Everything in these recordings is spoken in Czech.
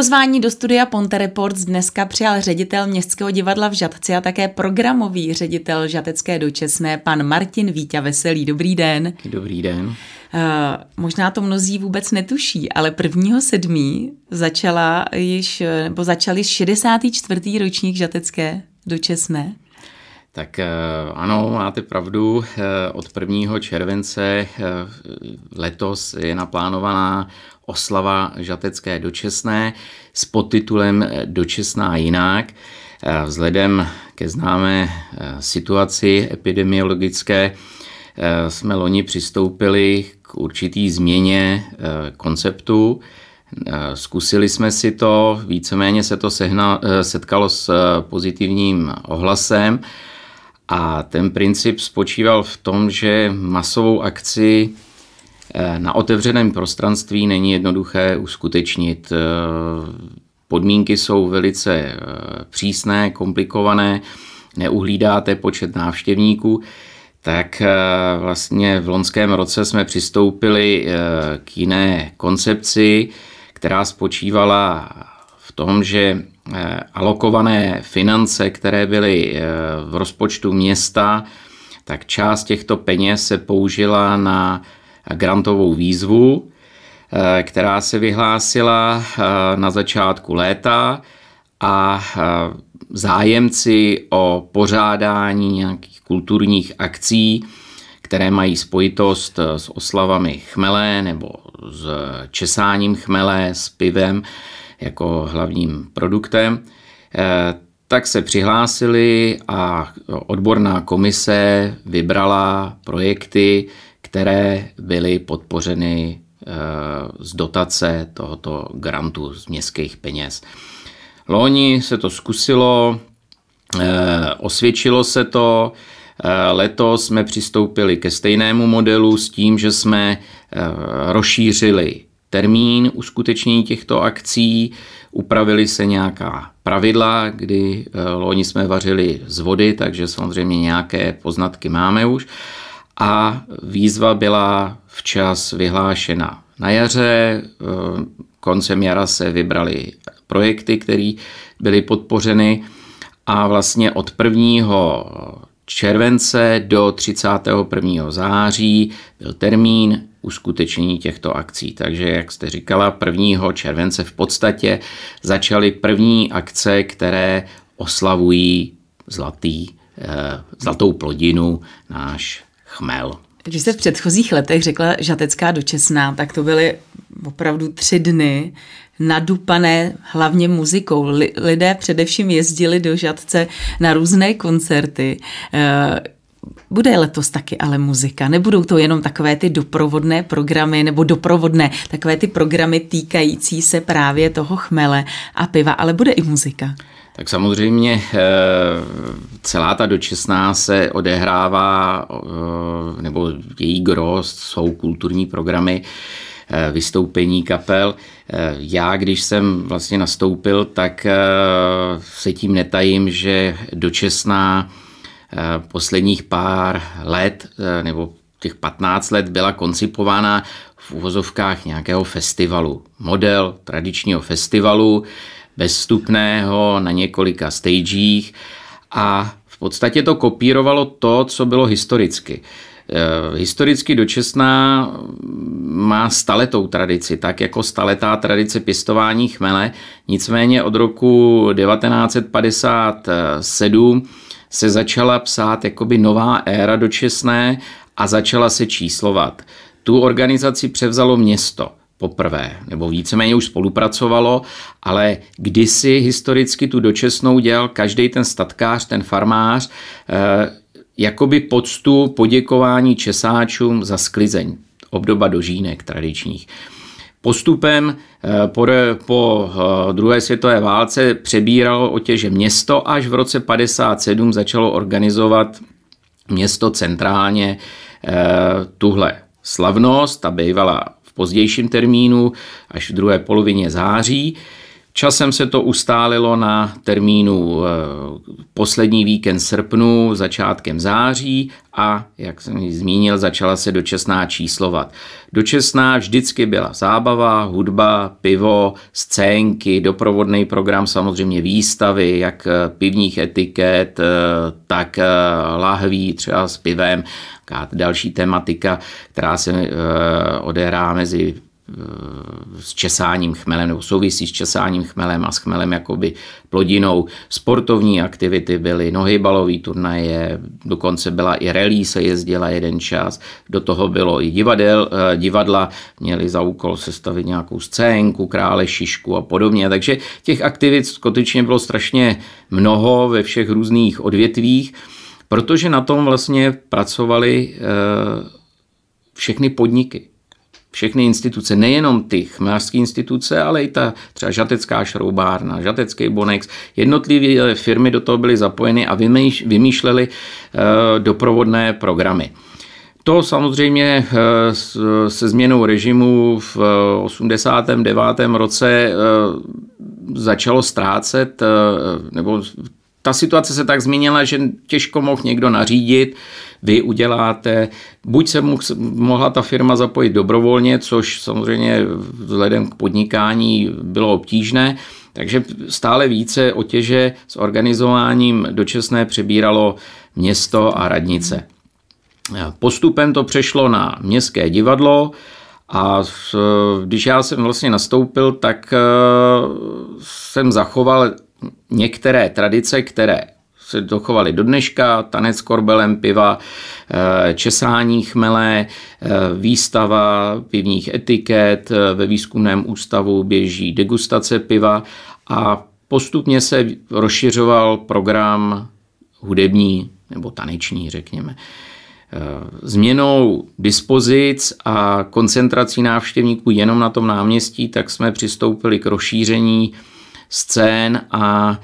Pozvání do studia Ponte Reports dneska přijal ředitel Městského divadla v Žatci a také programový ředitel Žatecké dočesné, pan Martin Vítě Veselý. Dobrý den. Dobrý den. Uh, možná to mnozí vůbec netuší, ale 1. sedmí začala již, nebo začali 64. ročník Žatecké dočesné. Tak eh, ano, máte pravdu. Eh, od 1. července letos je naplánovaná oslava žatecké dočesné s podtitulem Dočesná jinak. Vzhledem ke známé situaci epidemiologické jsme loni přistoupili k určitý změně konceptu. Zkusili jsme si to, víceméně se to sehna, setkalo s pozitivním ohlasem a ten princip spočíval v tom, že masovou akci na otevřeném prostranství není jednoduché uskutečnit. Eh, podmínky jsou velice eh, přísné, komplikované, neuhlídáte počet návštěvníků, tak vlastně v loňském roce jsme přistoupili k jiné koncepci, která spočívala v tom, že Eh, alokované finance, které byly eh, v rozpočtu města, tak část těchto peněz se použila na grantovou výzvu, eh, která se vyhlásila na začátku léta a zájemci o pořádání nějakých kulturních akcí, které mají spojitost s oslavami chmele nebo s česáním chmele, s pivem, jako hlavním produktem, eh, tak se přihlásili a odborná komise vybrala projekty, které byly podpořeny eh, z dotace tohoto grantu z městských peněz. Loni se to zkusilo, eh, osvědčilo se to, letos jsme přistoupili ke stejnému modelu s tím, že jsme rozšířili termín uskutečnění těchto akcí, upravili se nějaká pravidla, kdy eh, loni jsme vařili z vody, takže samozřejmě nějaké poznatky máme už. A výzva byla včas vyhlášena na jaře, eh, koncem jara se vybrali projekty, které byly podpořeny a vlastně od 1. července do 31. září byl termín uskutečnění těchto akcí. Takže, jak jste říkala, 1. července v podstatě začaly první akce, které oslavují zlatý, eh, zlatou plodinu, náš chmel. Když jste v předchozích letech řekla žatecká dočesná, tak to byly opravdu tři dny nadupané hlavně muzikou. Lidé především jezdili do Žatce na různé koncerty. Eh, bude letos taky ale muzika. Nebudou to jenom takové ty doprovodné programy nebo doprovodné, takové ty programy týkající se právě toho chmele a piva, ale bude i muzika. Tak samozřejmě eh, celá ta dočasná se odehrává, eh, nebo její grost jsou kulturní programy, eh, vystoupení kapel. Já, když jsem vlastně nastoupil, tak se tím netajím, že dočasná Eh, posledních pár let nebo těch 15 let byla koncipována v uvozovkách nějakého festivalu. Model tradičního festivalu, bezstupného na několika stagech a v podstatě to kopírovalo to, co bylo historicky. Eh, historicky dočasná má staletou tradici, tak jako staletá tradice pěstování chmele, nicméně od roku 1957 se začala psát jakoby nová éra dočasné a začala se číslovat. Tu organizaci převzalo město poprvé, nebo víceméně už spolupracovalo, ale kdysi historicky tu dočesnou dělal každý ten statkář, ten farmář, eh, jakoby poctu poděkování česáčům za sklizeň, obdoba dožínek tradičních. Postupem eh, po, po eh, druhé světové válce přebíralo otěže město, až v roce 57 začalo organizovat město centrálně tuhle slavnost, ta bývala pozdějším termínu až v druhé polovině září. Časem se to ustálilo na termínu eh, poslední víkend srpnu, začátkem září a, jak jsem zmínil, začala se dočasná číslovat. Dočasná vždycky byla zábava, hudba, pivo, scénky, doprovodný program, samozřejmě výstavy, jak eh, pivních etiket, eh, tak lahví třeba s pivem, další tematika, která se odehrá mezi s česáním chmelem, nebo souvisí s česáním chmelem a s chmelem jakoby plodinou. Sportovní aktivity byly, nohybalový turnaje, dokonce byla i rally, se jezdila jeden čas, do toho bylo i divadel, eh, divadla, měli za úkol sestavit nějakou scénku, krále, šišku a podobně, takže těch aktivit skutečně bylo strašně mnoho ve všech různých odvětvích, protože na tom vlastně pracovali eh, všechny podniky všechny instituce, nejenom ty chmelářské instituce, ale i ta třeba žatecká šroubárna, žatecký Bonex, jednotlivé firmy do toho byly zapojeny a vymýšleli eh, doprovodné programy. To samozřejmě eh, se změnou režimu v 89. roce eh, začalo ztrácet, nebo ta situace se tak změnila, že těžko mohl někdo nařídit, vy uděláte, buď se mohla ta firma zapojit dobrovolně, což samozřejmě vzhledem k podnikání bylo obtížné, takže stále více otěže s organizováním dočasné přebíralo město a radnice. Postupem to přešlo na městské divadlo a když já jsem vlastně nastoupil, tak eh, jsem zachoval některé tradice, které se dochovaly do dneška, tanec korbelem piva, eh, česání chmelé, eh, výstava pivních etiket, eh, ve výzkumném ústavu běží degustace piva a postupně se rozšiřoval program hudební nebo taneční, řekněme. Změnou dispozic a koncentrací návštěvníků jenom na tom náměstí, tak jsme přistoupili k rozšíření scén a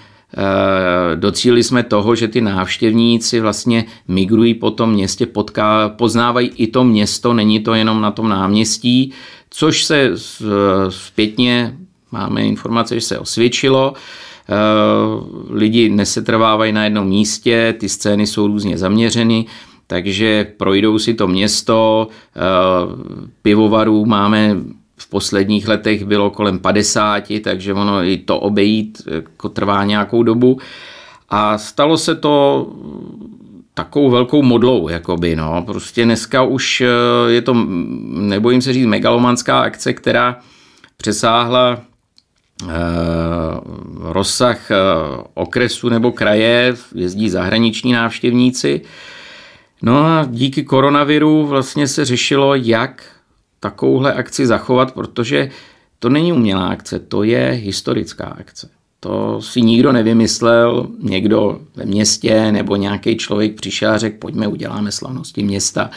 docílili jsme toho, že ty návštěvníci vlastně migrují po tom městě, potká, poznávají i to město, není to jenom na tom náměstí, což se zpětně, máme informace, že se osvědčilo, e, lidi nesetrvávají na jednom místě, ty scény jsou různě zaměřeny, takže projdou si to město, e, pivovarů máme v posledních letech bylo kolem 50, takže ono i to obejít jako trvá nějakou dobu. A stalo se to takovou velkou modlou, jakoby, no. Prostě dneska už eh, je to, nebojím se říct, megalomanská akce, která přesáhla eh, rozsah eh, okresu nebo kraje, jezdí zahraniční návštěvníci. No a díky koronaviru vlastně se řešilo, jak takovouhle akci zachovat, protože to není umělá akce, to je historická akce. To si nikdo nevymyslel, někdo ve městě nebo nějaký člověk přišel a řekl, pojďme, uděláme slavnosti města.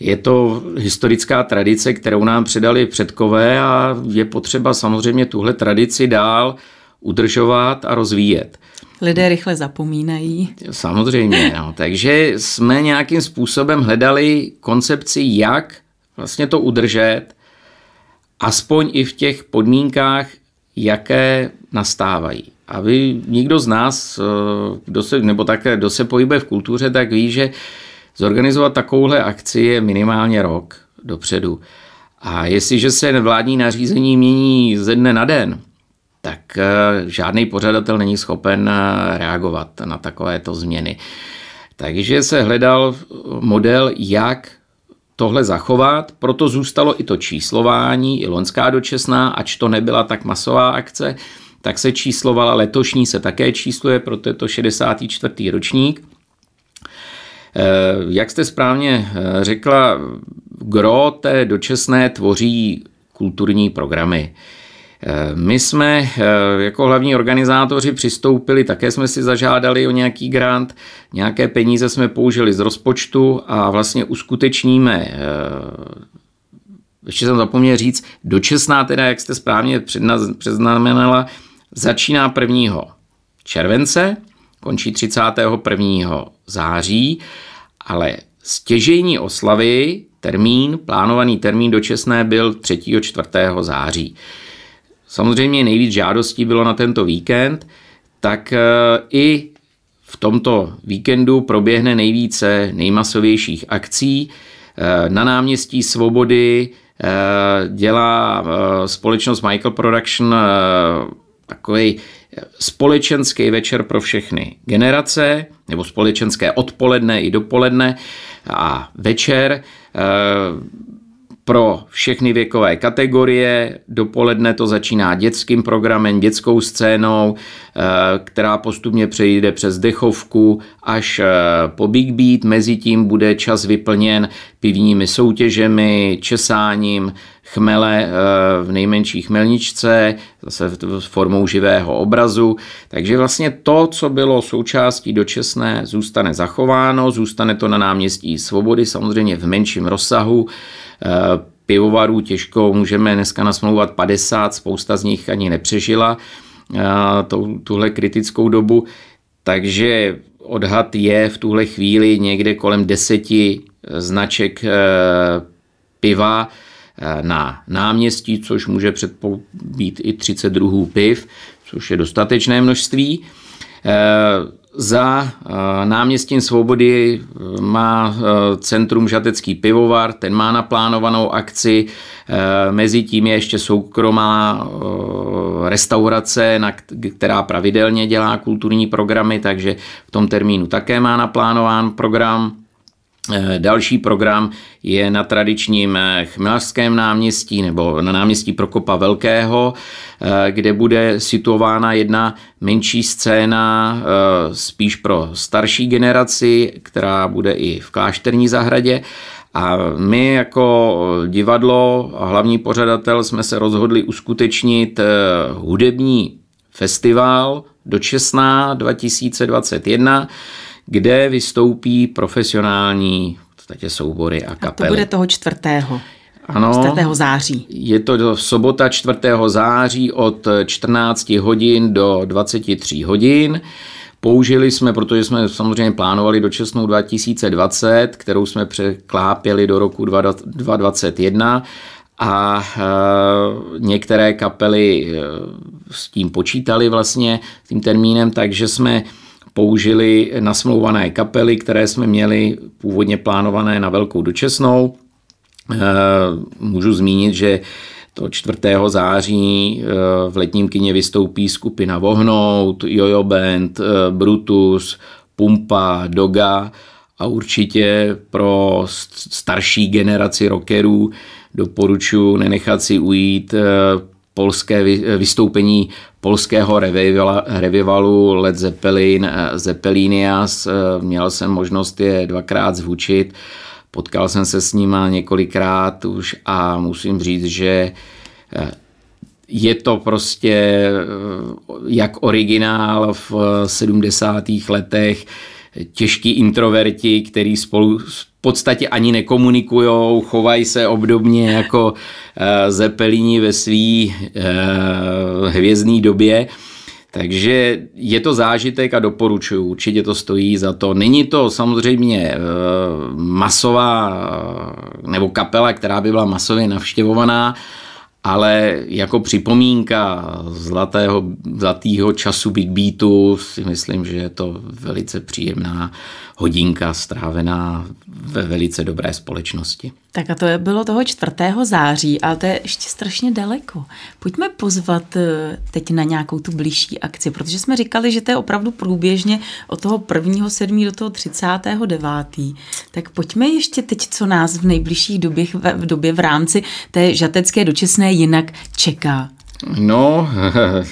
Je to historická tradice, kterou nám předali předkové a je potřeba samozřejmě tuhle tradici dál udržovat a rozvíjet. Lidé rychle zapomínají. Samozřejmě, no. takže jsme nějakým způsobem hledali koncepci, jak vlastně to udržet, aspoň i v těch podmínkách, jaké nastávají. A vy, nikdo z nás, eh, kdo se, nebo také, kdo se pohybuje v kultuře, tak ví, že zorganizovat takovouhle akci je minimálně rok dopředu. A jestliže se vládní nařízení mění ze dne na den, tak eh, žádný pořadatel není schopen eh, reagovat na takovéto změny. Takže se hledal model, jak tohle zachovat, proto zůstalo i to číslování, i loňská dočasná, ač to nebyla tak masová akce, tak se číslovala, letošní se také čísluje, proto je to 64. ročník. Eh, jak jste správně eh, řekla, gro té dočasné tvoří kulturní programy. My jsme eh, jako hlavní organizátoři přistoupili, také jsme si zažádali o nějaký grant, nějaké peníze jsme použili z rozpočtu a vlastně uskutečníme eh, ještě jsem zapomněl říct, dočasná teda, jak jste správně předznamenala, začíná 1. července, končí 31. září, ale stěžejní oslavy, termín, plánovaný termín dočasné byl 3. 4. září. Samozřejmě nejvíc žádostí bylo na tento víkend, tak i v tomto víkendu proběhne nejvíce nejmasovějších akcí. Na náměstí Svobody dělá společnost Michael Production takový společenský večer pro všechny generace, nebo společenské odpoledne i dopoledne a večer pro všechny věkové kategorie. Dopoledne to začíná dětským programem, dětskou scénou, eh, která postupně přejde přes dechovku až eh, po Big Beat. Mezitím bude čas vyplněn pivními soutěžemi, česáním, chmele eh, v nejmenší chmelničce, zase formou živého obrazu. Takže vlastně to, co bylo součástí dočasné, zůstane zachováno, zůstane to na náměstí Svobody, samozřejmě v menším rozsahu. Eh, pivovarů těžko můžeme dneska nasmlouvat 50, spousta z nich ani nepřežila eh, tuhle kritickou dobu, takže odhad je v tuhle chvíli někde kolem deseti značek piva, na náměstí, což může být i 30 druhů piv, což je dostatečné množství. Za eh, náměstím Svobody eh, má eh, Centrum Žatecký pivovar, ten má naplánovanou akci, mezi tím je ještě soukromá restaurace, která pravidelně dělá kulturní programy, takže v tom termínu také má naplánován program. Další program je na tradičním Chmelařském náměstí nebo na náměstí Prokopa Velkého, Eh, kde bude situována jedna menší scéna eh, spíš pro starší generaci, která bude i v klášterní zahradě. A my jako divadlo a hlavní pořadatel jsme se rozhodli uskutečnit eh, hudební festival do Česná 2021, kde vystoupí profesionální v podstatě soubory a kapely. A to bude toho čtvrtého. Ano, 4. září. Je to sobota 4. září od 14 hodin do 23 hodin. Použili jsme, protože jsme samozřejmě plánovali do česnou 2020, kterou jsme překlápěli do roku 2021 a e, některé kapely e, s tím počítali vlastně, s tím termínem, takže jsme použili nasmlouvané kapely, které jsme měli původně plánované na velkou dočesnou Eh, můžu zmínit, že to 4. září eh, v letním kině vystoupí skupina Vohnout, Jojo Band, eh, Brutus, Pumpa, Doga a určitě pro starší generaci rockerů doporučuji nenechat si ujít polské vystoupení polského revivalu Led Zeppelin, Zeppelinias. Měl jsem možnost je dvakrát zvučit Potkal jsem se s nima několikrát už a musím říct, že eh, je to prostě eh, jak originál v 70. letech, těžký introverti, který spolu podstatě ani nekomunikujou, chovají se obdobně jako eh, Zeppelini ve své hvězdné době. Takže je to zážitek a doporučuju, určitě to stojí za to. Není to samozřejmě eh, masová nebo kapela, která by byla masově navštěvovaná, ale jako připomínka zlatého, zlatého času Big Beatu si myslím, že je to velice příjemná hodinka strávená ve velice dobré společnosti. Tak a to bylo toho 4. září, ale to je ještě strašně daleko. Pojďme pozvat eh, teď na nějakou tu blížší akci, protože jsme říkali, že to je opravdu průběžně od toho 1. 7. do toho 39. Tak pojďme ještě teď, co nás v nejbližších době, v době v rámci té žatecké dočasné jinak čeká. No,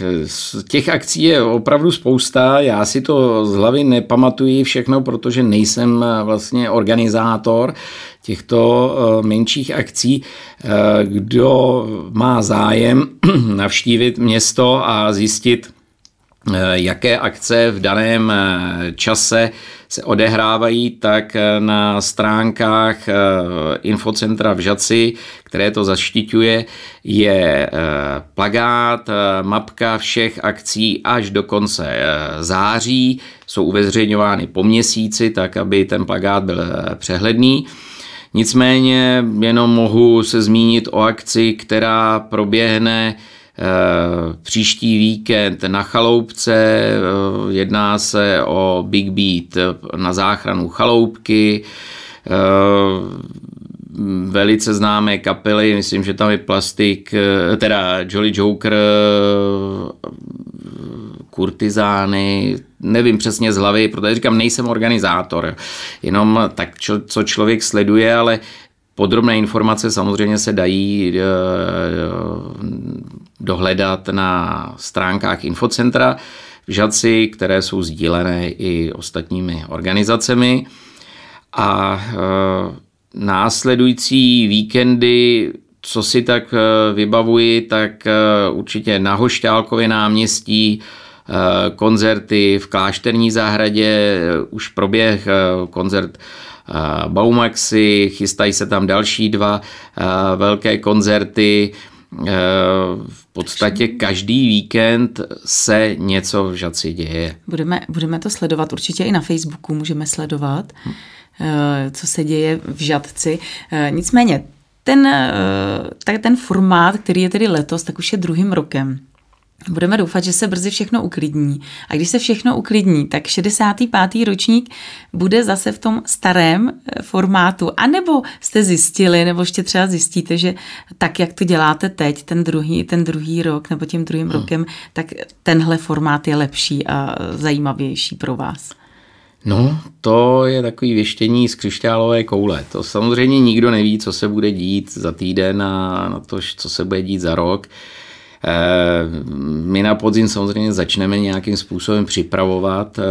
těch akcí je opravdu spousta. Já si to z hlavy nepamatuji všechno, protože nejsem vlastně organizátor těchto eh, menších akcí. Eh, kdo má zájem navštívit město a zjistit, jaké akce v daném čase se odehrávají, tak na stránkách infocentra v Žaci, které to zaštiťuje, je plagát, mapka všech akcí až do konce září. Jsou uveřejňovány po měsíci, tak aby ten plagát byl přehledný. Nicméně jenom mohu se zmínit o akci, která proběhne příští víkend na Chaloupce, jedná se o Big Beat na záchranu Chaloupky, velice známé kapely, myslím, že tam je Plastik, teda Jolly Joker, kurtizány, nevím přesně z hlavy, protože říkám, nejsem organizátor, jenom tak, co člověk sleduje, ale podrobné informace samozřejmě se dají eh, dohledat na stránkách infocentra v Žaci, které jsou sdílené i ostatními organizacemi. A eh, následující víkendy co si tak eh, vybavuji, tak určitě na Hošťálkově náměstí koncerty v Klášterní zahradě, už proběh koncert Baumaxy, chystají se tam další dva velké koncerty. V podstatě každý víkend se něco v Žaci děje. Budeme, budeme to sledovat určitě i na Facebooku, můžeme sledovat, hm. co se děje v Žadci. Nicméně, ten, ten formát, který je tedy letos, tak už je druhým rokem. Budeme doufat, že se brzy všechno uklidní. A když se všechno uklidní, tak 65. ročník bude zase v tom starém eh, formátu. A nebo jste zjistili, nebo ještě třeba zjistíte, že tak, jak to děláte teď, ten druhý, ten druhý rok nebo tím druhým hmm. rokem, tak tenhle formát je lepší a zajímavější pro vás. No, to je takový věštění z křišťálové koule. To samozřejmě nikdo neví, co se bude dít za týden a na to, co se bude dít za rok. My na podzim samozřejmě začneme nějakým způsobem připravovat eh,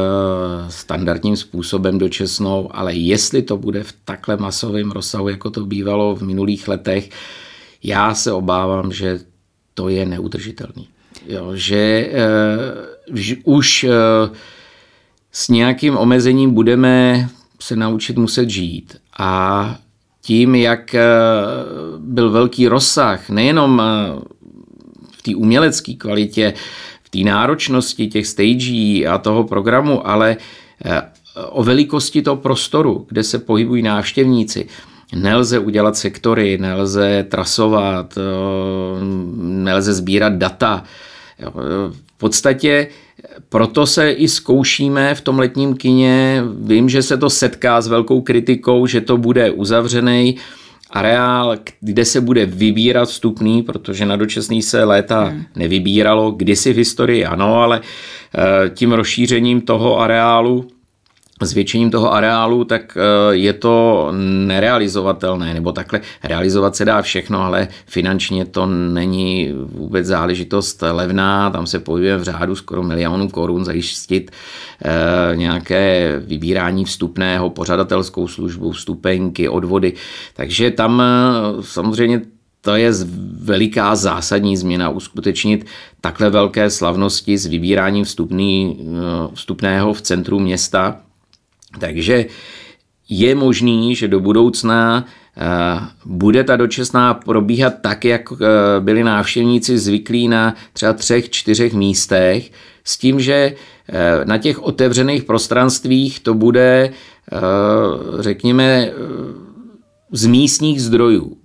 standardním způsobem dočasnou, ale jestli to bude v takhle masovém rozsahu, jako to bývalo v minulých letech, já se obávám, že to je neudržitelný. Jo, že uh, už uh, s nějakým omezením budeme se naučit muset žít. A tím, jak byl velký rozsah, nejenom v té umělecké kvalitě, v té náročnosti těch stagí a toho programu, ale eh, o velikosti toho prostoru, kde se pohybují návštěvníci. Nelze udělat sektory, nelze trasovat, eh, nelze sbírat data. V podstatě proto se i zkoušíme v tom letním kině. Vím, že se to setká s velkou kritikou, že to bude uzavřený areál, kde se bude vybírat vstupný, protože na dočasný se léta hmm. nevybíralo, kdysi v historii ano, ale eh, tím rozšířením toho areálu zvětšením toho areálu, tak eh, je to nerealizovatelné, nebo takhle realizovat se dá všechno, ale finančně to není vůbec záležitost levná, tam se pohybuje v řádu skoro milionů korun zajistit eh, nějaké vybírání vstupného, pořadatelskou službu, vstupenky, odvody, takže tam eh, samozřejmě to je veliká zásadní změna uskutečnit takhle velké slavnosti s vybíráním vstupný, vstupného v centru města, takže je možný, že do budoucna eh, bude ta dočasná probíhat tak, jak eh, byli návštěvníci zvyklí na třeba třech, čtyřech místech, s tím, že eh, na těch otevřených prostranstvích to bude, řekněme, z místních zdrojů.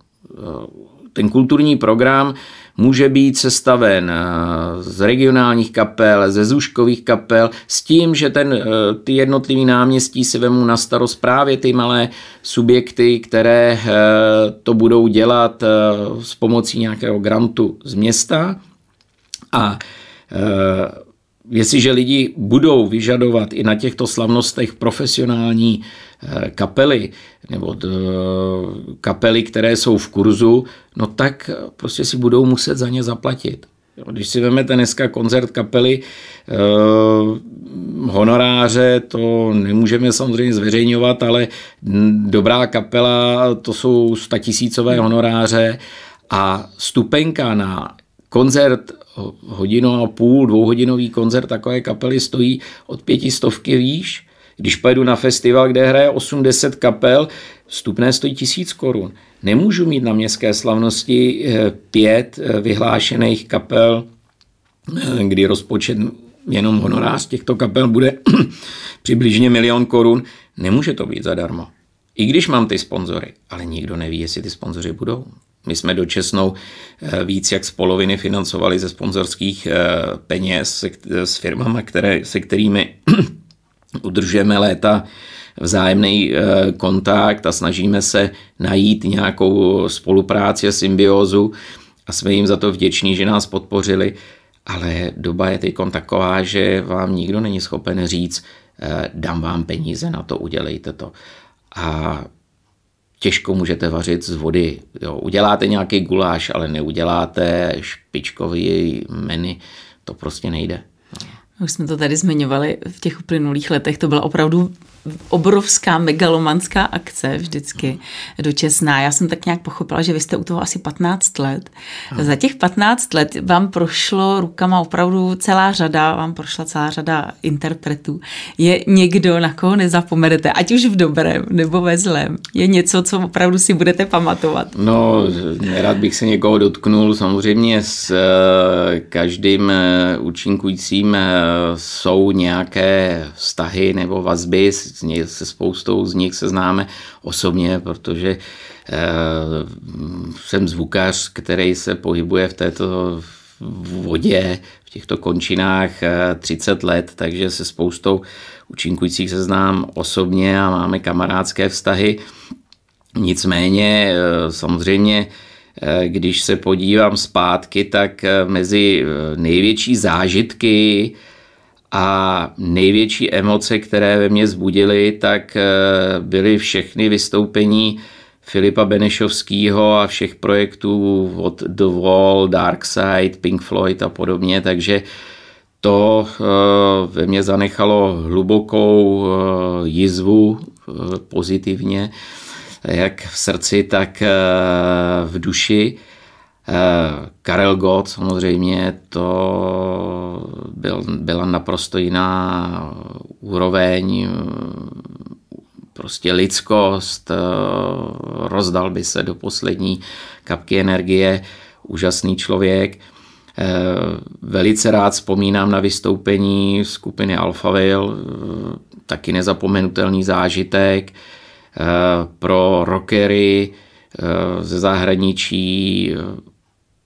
Ten kulturní program může být sestaven eh, z regionálních kapel, ze zuškových kapel, s tím, že ten, eh, ty jednotlivý náměstí si vemou na starost právě ty malé subjekty, které eh, to budou dělat s pomocí nějakého grantu z města. A jestliže lidi budou vyžadovat i na těchto slavnostech profesionální eh, kapely nebo kapely, které jsou v kurzu, no tak prostě si budou muset za ně zaplatit. Když si vezmete dneska koncert kapely, eh, honoráře, to nemůžeme samozřejmě zveřejňovat, ale dobrá kapela, to jsou statisícové honoráře a stupenka na koncert hodinu a půl, dvouhodinový koncert takové kapely stojí od pětistovky výš. Když pojedu na festival, kde hraje 80 kapel, vstupné stojí tisíc korun. Nemůžu mít na městské slavnosti eh, pět eh, vyhlášených kapel, eh, kdy rozpočet jenom honorář těchto kapel bude přibližně milion korun. Nemůže to být zadarmo. I když mám ty sponzory, ale nikdo neví, jestli ty sponzory budou. My jsme dočasnou víc jak z poloviny financovali ze sponzorských peněz s firmami, které, se kterými udržujeme léta vzájemný kontakt a snažíme se najít nějakou spolupráci a symbiózu a jsme jim za to vděční, že nás podpořili, ale doba je teď taková, že vám nikdo není schopen říct, eh, dám vám peníze na to, udělejte to. A těžko můžete vařit z vody. Jo, uděláte nějaký guláš, ale neuděláte špičkový menu, to prostě nejde. Už jsme to tady zmiňovali v těch uplynulých letech, to byla opravdu obrovská megalomanská akce vždycky dočasná. Já jsem tak nějak pochopila, že vy jste u toho asi 15 let. No. Za těch 15 let vám prošlo rukama opravdu celá řada, vám prošla celá řada interpretů. Je někdo, na koho nezapomenete, ať už v dobrém nebo ve zlém? Je něco, co opravdu si budete pamatovat? No, nerad bych se někoho dotknul. Samozřejmě s eh, každým eh, účinkujícím eh, jsou nějaké vztahy nebo vazby se spoustou z nich se známe osobně, protože eh, jsem zvukař, který se pohybuje v této vodě, v těchto končinách 30 eh, let, takže se spoustou účinkujících se znám osobně a máme kamarádské vztahy. Nicméně eh, samozřejmě když se podívám zpátky, tak mezi největší zážitky a největší emoce, které ve mně zbudily, tak eh, byly všechny vystoupení Filipa Benešovského a všech projektů od The Wall, Dark Side, Pink Floyd a podobně, takže to eh, ve mně zanechalo hlubokou eh, jizvu pozitivně, jak v srdci, tak v duši. Eh, Karel Gott samozřejmě to byl, byla naprosto jiná úroveň, prostě lidskost, eh, rozdal by se do poslední kapky energie, úžasný člověk. Eh, velice rád vzpomínám na vystoupení skupiny Alphaville, taky nezapomenutelný zážitek pro rockery ze zahraničí,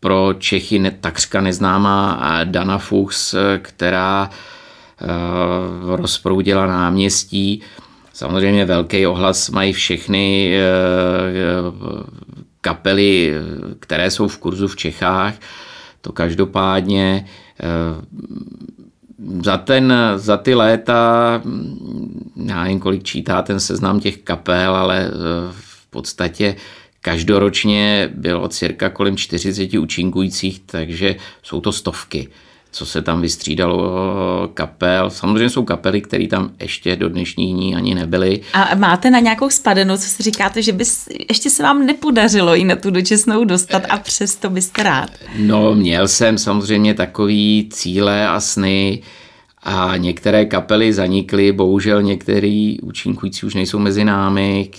pro Čechy ne, takřka neznámá Dana Fuchs, která eh, rozproudila náměstí. Samozřejmě velký ohlas mají všechny eh, kapely, které jsou v kurzu v Čechách. To každopádně eh, za, ten, za ty léta, já nevím, kolik čítá ten seznam těch kapel, ale v podstatě Každoročně bylo cirka kolem 40 účinkujících, takže jsou to stovky co se tam vystřídalo kapel. Samozřejmě jsou kapely, které tam ještě do dnešních dní ani nebyly. A máte na nějakou spadenost, co si říkáte, že bys, ještě se vám nepodařilo i na tu dočasnou dostat a přesto byste rád? No, měl jsem samozřejmě takový cíle a sny, a některé kapely zanikly, bohužel některý účinkující už nejsou mezi námi,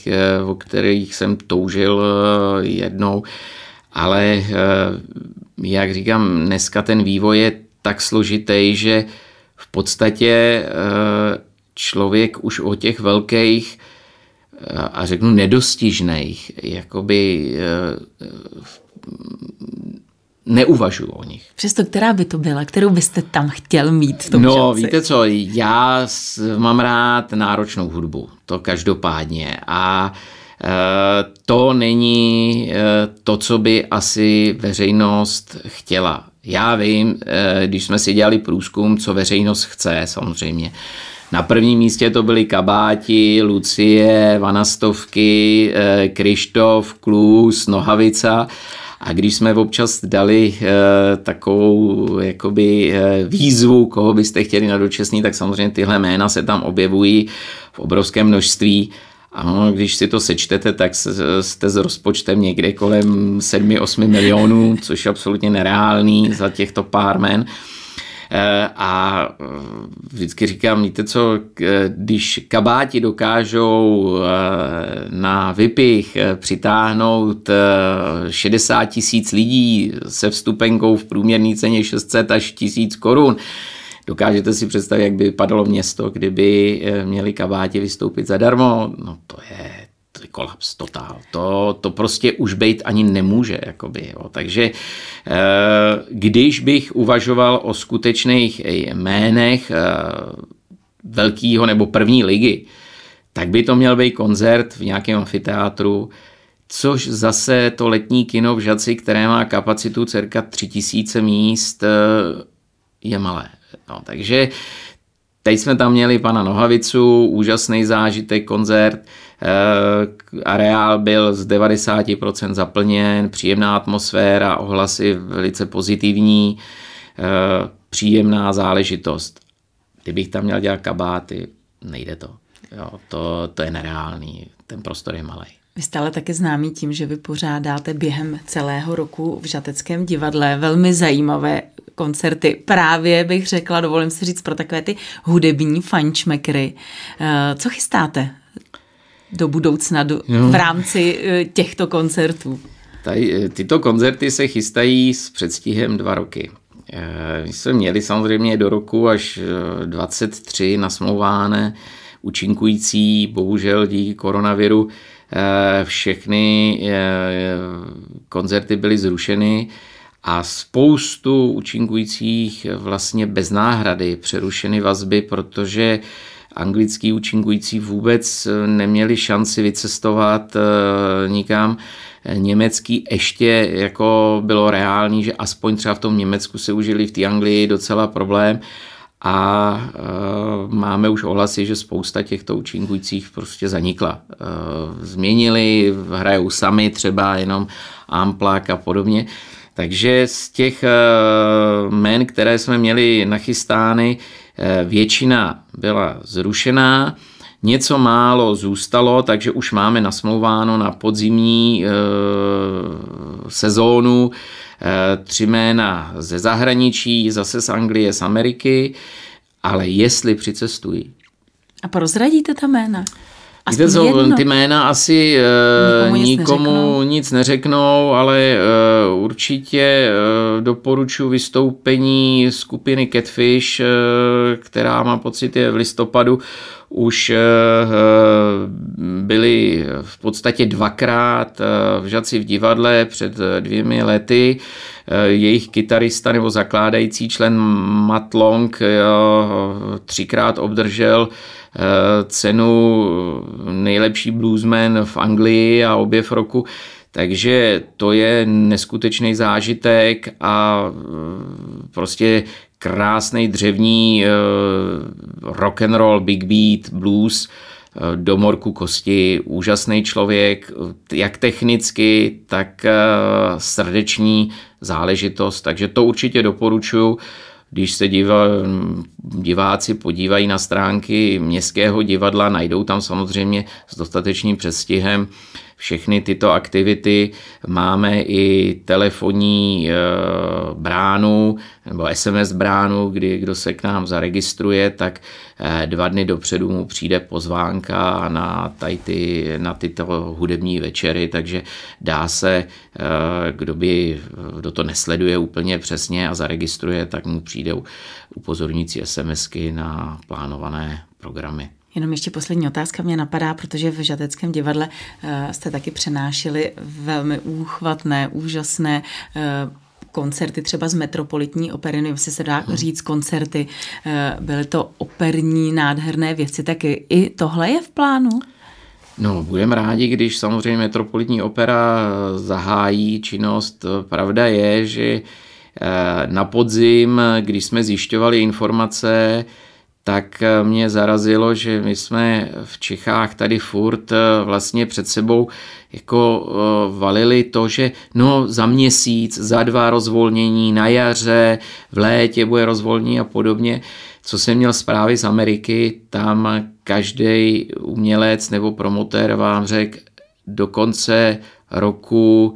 o kterých jsem toužil eh, jednou, ale eh, jak říkám, dneska ten vývoj je tak složitý, že v podstatě eh, člověk už o těch velkých a řeknu nedostižných, jakoby neuvažuji o nich. Přesto která by to byla, kterou byste tam chtěl mít v tom No, žalci? víte co, já mám rád náročnou hudbu, to každopádně a e, to není e, to, co by asi veřejnost chtěla. Já vím, e, když jsme si dělali průzkum, co veřejnost chce samozřejmě. Na prvním místě to byly Kabáti, Lucie, Vanastovky, Krištof, Klus, Nohavica a když jsme občas dali e, takovou jakoby e, výzvu, koho byste chtěli na dočasný, tak samozřejmě tyhle jména se tam objevují v obrovském množství. A když si to sečtete, tak jste s rozpočtem někde kolem 7-8 milionů, což je absolutně nereálný za těchto pár men. Eh, a eh, vždycky říkám, víte co, když kabáti dokážou eh, na vypich přitáhnout 60 tisíc lidí se vstupenkou v průměrné ceně 600 až 1000 korun, Dokážete si představit, jak by vypadalo město, kdyby měli kabáti vystoupit zadarmo? No to je, je kolaps, totál. To, to prostě už být ani nemůže. Jakoby, jo. Takže eh, když bych uvažoval o skutečných jménech eh, velkého nebo první ligy, tak by to měl být koncert v nějakém amfiteátru, což zase to letní kino v Žaci, které má kapacitu cirka 3000 míst, je malé. No, takže teď jsme tam měli pana Nohavicu, úžasný zážitek, koncert, eh, areál byl z 90% zaplněn, příjemná atmosféra, ohlasy velice pozitivní, eh, příjemná záležitost. Kdybych tam měl dělat kabáty, nejde to. Jo, to, to je nereálný, ten prostor je malý. Vy jste ale taky známí tím, že vy pořádáte během celého roku v Žateckém divadle velmi zajímavé koncerty. Právě bych řekla, dovolím si říct, pro takové ty hudební fančmekry. Eh, co chystáte do budoucna do, v rámci eh, těchto koncertů? Tady, eh, tyto koncerty se chystají s předstihem dva roky. My jsme měli samozřejmě do roku až 23 nasmlouvány účinkující, bohužel díky koronaviru všechny koncerty byly zrušeny a spoustu účinkujících vlastně bez náhrady přerušeny vazby, protože anglický účinkující vůbec neměli šanci vycestovat eh, nikam. Německý ještě jako bylo reálný, že aspoň třeba v tom Německu se užili v té Anglii docela problém a e, máme už ohlasy, že spousta těchto účinkujících prostě zanikla. E, změnili, hrajou sami třeba jenom amplák a podobně. Takže z těch uh, men, které jsme měli nachystány, většina byla zrušená, něco málo zůstalo, takže už máme nasmlouváno na podzimní uh, sezónu tři jména ze zahraničí, zase z Anglie, z Ameriky, ale jestli přicestují. A prozradíte ta jména? Víte co, ty jména asi nikomu, nic, nikomu neřeknou. nic neřeknou, ale uh, určitě uh, doporučuji vystoupení skupiny Catfish, uh, která má pocit je v listopadu už uh, byli v podstatě dvakrát uh, v Žaci v divadle před dvěmi lety. Jejich kytarista nebo zakládající člen Matt Long třikrát obdržel Eh, cenu nejlepší bluesman v Anglii a objev roku. Takže to je neskutečný zážitek a eh, prostě krásný dřevní eh, rock and roll, big beat, blues do morku kosti, úžasný člověk, jak technicky, tak srdeční záležitost, takže to určitě doporučuji. Když se diváci podívají na stránky Městského divadla, najdou tam samozřejmě s dostatečným předstihem všechny tyto aktivity. Máme i telefonní e, bránu nebo SMS bránu, kdy kdo se k nám zaregistruje, tak e, dva dny dopředu mu přijde pozvánka na, tady ty, na tyto hudební večery, takže dá se, e, kdo, by, kdo to nesleduje úplně přesně a zaregistruje, tak mu přijdou upozornící SMSky na plánované programy. Jenom ještě poslední otázka mě napadá, protože v Žateckém divadle uh, jste taky přenášeli velmi úchvatné, úžasné uh, koncerty třeba z Metropolitní opery, nevím, jestli se dá hmm. říct koncerty, uh, byly to operní nádherné věci, tak i tohle je v plánu? No, budeme rádi, když samozřejmě Metropolitní opera zahájí činnost. Pravda je, že na podzim, když jsme zjišťovali informace, tak eh, mě zarazilo, že my jsme v Čechách tady furt eh, vlastně před sebou jako eh, valili to, že no za měsíc, za dva rozvolnění, na jaře, v létě bude rozvolnění a podobně. Co jsem měl zprávy z Ameriky, tam každý umělec nebo promotér vám řekl do konce roku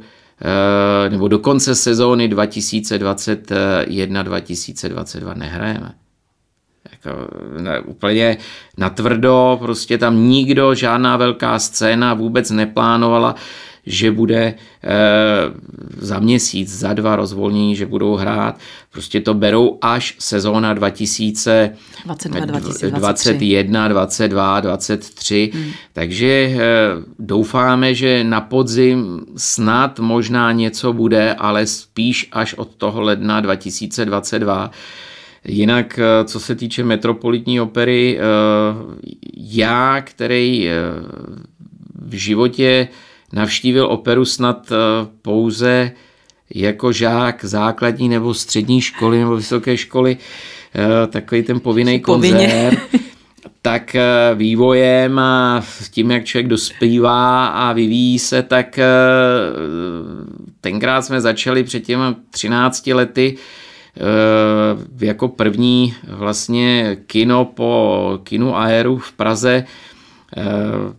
nebo do konce sezóny 2021-2022 nehrajeme ne, úplně natvrdo, prostě tam nikdo, žádná velká scéna vůbec neplánovala, že bude e, za měsíc, za dva rozvolnění, že budou hrát. Prostě to berou až sezóna 2021, 22, 23. Hmm. Takže e, doufáme, že na podzim snad možná něco bude, ale spíš až od toho ledna 2022. Jinak, eh, co se týče metropolitní opery, eh, já, který eh, v životě navštívil operu snad pouze jako žák základní nebo střední školy nebo vysoké školy, takový ten povinný koncert, tak vývojem a tím, jak člověk dospívá a vyvíjí se, tak tenkrát jsme začali před těmi 13 lety jako první vlastně kino po kinu Aeru v Praze eh,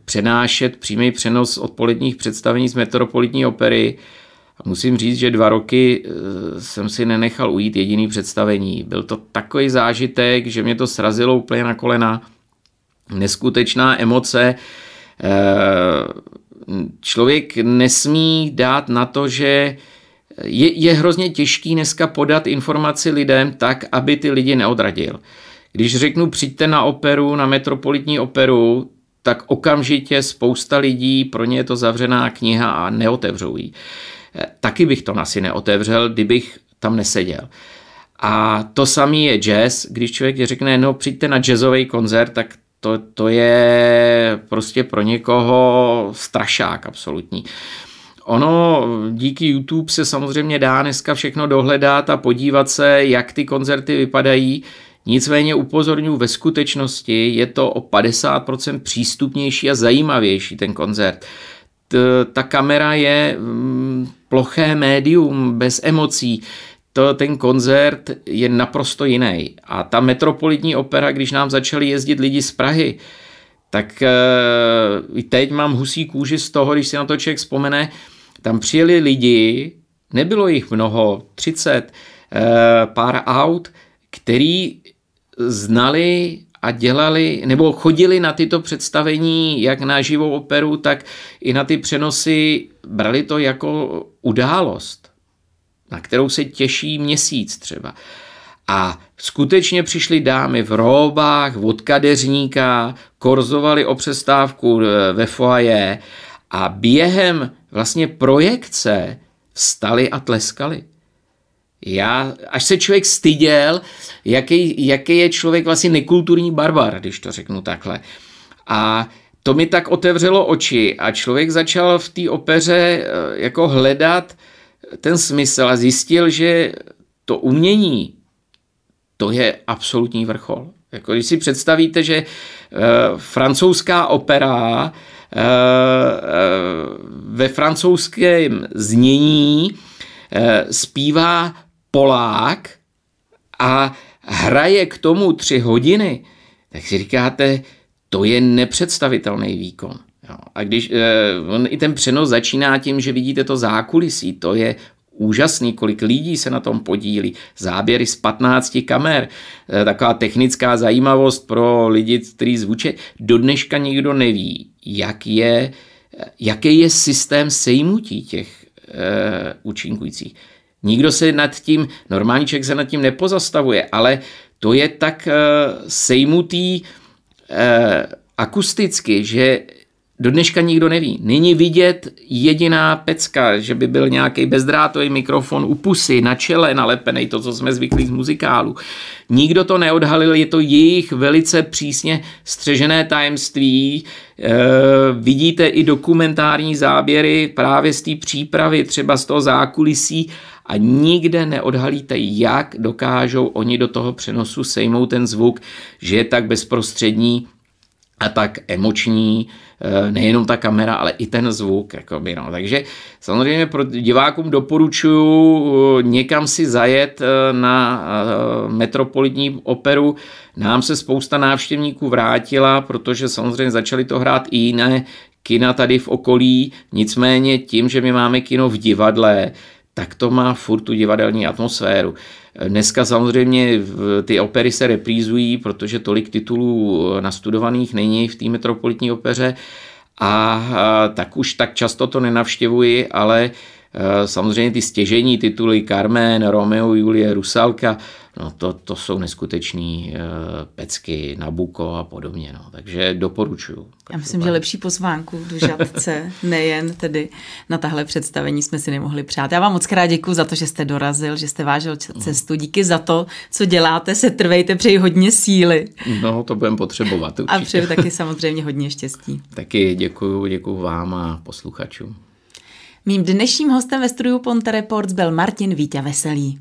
přenášet přímý přenos odpoledních představení z Metropolitní opery. A musím říct, že dva roky eh, jsem si nenechal ujít jediný představení. Byl to takový zážitek, že mě to srazilo úplně na kolena. Neskutečná emoce. Člověk nesmí dát na to, že je, je hrozně těžký dneska podat informaci lidem tak, aby ty lidi neodradil. Když řeknu přijďte na operu, na metropolitní operu, tak okamžitě spousta lidí, pro ně je to zavřená kniha a neotevřou ji. Eh, taky bych to asi neotevřel, kdybych tam neseděl. A to samý je jazz, když člověk řekne, no přijďte na jazzový koncert, tak to, to je prostě pro někoho strašák absolutní. Ono díky YouTube se samozřejmě dá dneska všechno dohledat a podívat se, jak ty koncerty vypadají. Nicméně upozorňuji, ve skutečnosti je to o 50% přístupnější a zajímavější ten koncert. T- ta kamera je mm, ploché médium, bez emocí. To, ten koncert je naprosto jiný. A ta metropolitní opera, když nám začali jezdit lidi z Prahy, tak e, teď mám husí kůži z toho, když si na to člověk vzpomene, tam přijeli lidi, nebylo jich mnoho, 30, eh, pár aut, který znali a dělali, nebo chodili na tyto představení, jak na živou operu, tak i na ty přenosy, brali to jako událost, na kterou se těší měsíc třeba. A skutečně přišly dámy v róbách, od kadeřníka, korzovali o přestávku eh, ve foaje a během vlastně projekce vstali a tleskali. Já, až se člověk styděl, jaký, jaký je člověk vlastně nekulturní barbar, když to řeknu takhle. A to mi tak otevřelo oči a člověk začal v té opeře eh, jako hledat ten smysl a zjistil, že to umění, to je absolutní vrchol. Jako když si představíte, že e, francouzská opera eh, ve francouzském znění eh, zpívá Polák a hraje k tomu tři hodiny, tak si říkáte, to je nepředstavitelný výkon. A když on i ten přenos začíná tím, že vidíte to zákulisí, to je úžasný, kolik lidí se na tom podílí. Záběry z 15 kamer, taková technická zajímavost pro lidi, kteří zvuče. Do dneška nikdo neví, jak je, jaký je systém sejmutí těch e, účinkujících. Nikdo se nad tím, normální člověk se nad tím nepozastavuje, ale to je tak e, sejmutý e, akusticky, že do dneška nikdo neví. Není vidět jediná pecka, že by byl nějaký bezdrátový mikrofon u pusy, na čele nalepený, to, co jsme zvyklí z muzikálu. Nikdo to neodhalil, je to jejich velice přísně střežené tajemství. E, vidíte i dokumentární záběry právě z té přípravy, třeba z toho zákulisí a nikde neodhalíte, jak dokážou oni do toho přenosu sejmout ten zvuk, že je tak bezprostřední a tak emoční, Eh, nejenom ta kamera, ale i ten zvuk. Jakoby, no. Takže samozřejmě pro divákům doporučuji eh, někam si zajet eh, na metropolitní operu. Nám se spousta návštěvníků vrátila, protože samozřejmě začali to hrát i jiné kina tady v okolí, nicméně tím, že my máme kino v divadle, tak to má furt tu divadelní atmosféru. Dneska samozřejmě ty opery se reprízují, protože tolik titulů nastudovaných není v té metropolitní opeře, a tak už tak často to nenavštěvuji, ale samozřejmě ty stěžení tituly Carmen, Romeo, Julie, Rusalka, no to, to jsou neskutečný uh, pecky, Nabuko a podobně, no. takže doporučuju. Já myslím, že lepší pozvánku do Žadce, nejen tedy na tahle představení jsme si nemohli přát. Já vám moc krát děkuji za to, že jste dorazil, že jste vážil cestu. Díky za to, co děláte, se trvejte, přeji hodně síly. No, to budeme potřebovat určitě. A přeji taky samozřejmě hodně štěstí. Taky děkuji, děkuji vám a posluchačům. Mým dnešním hostem ve studiu Ponte Reports byl Martin Vítě Veselý.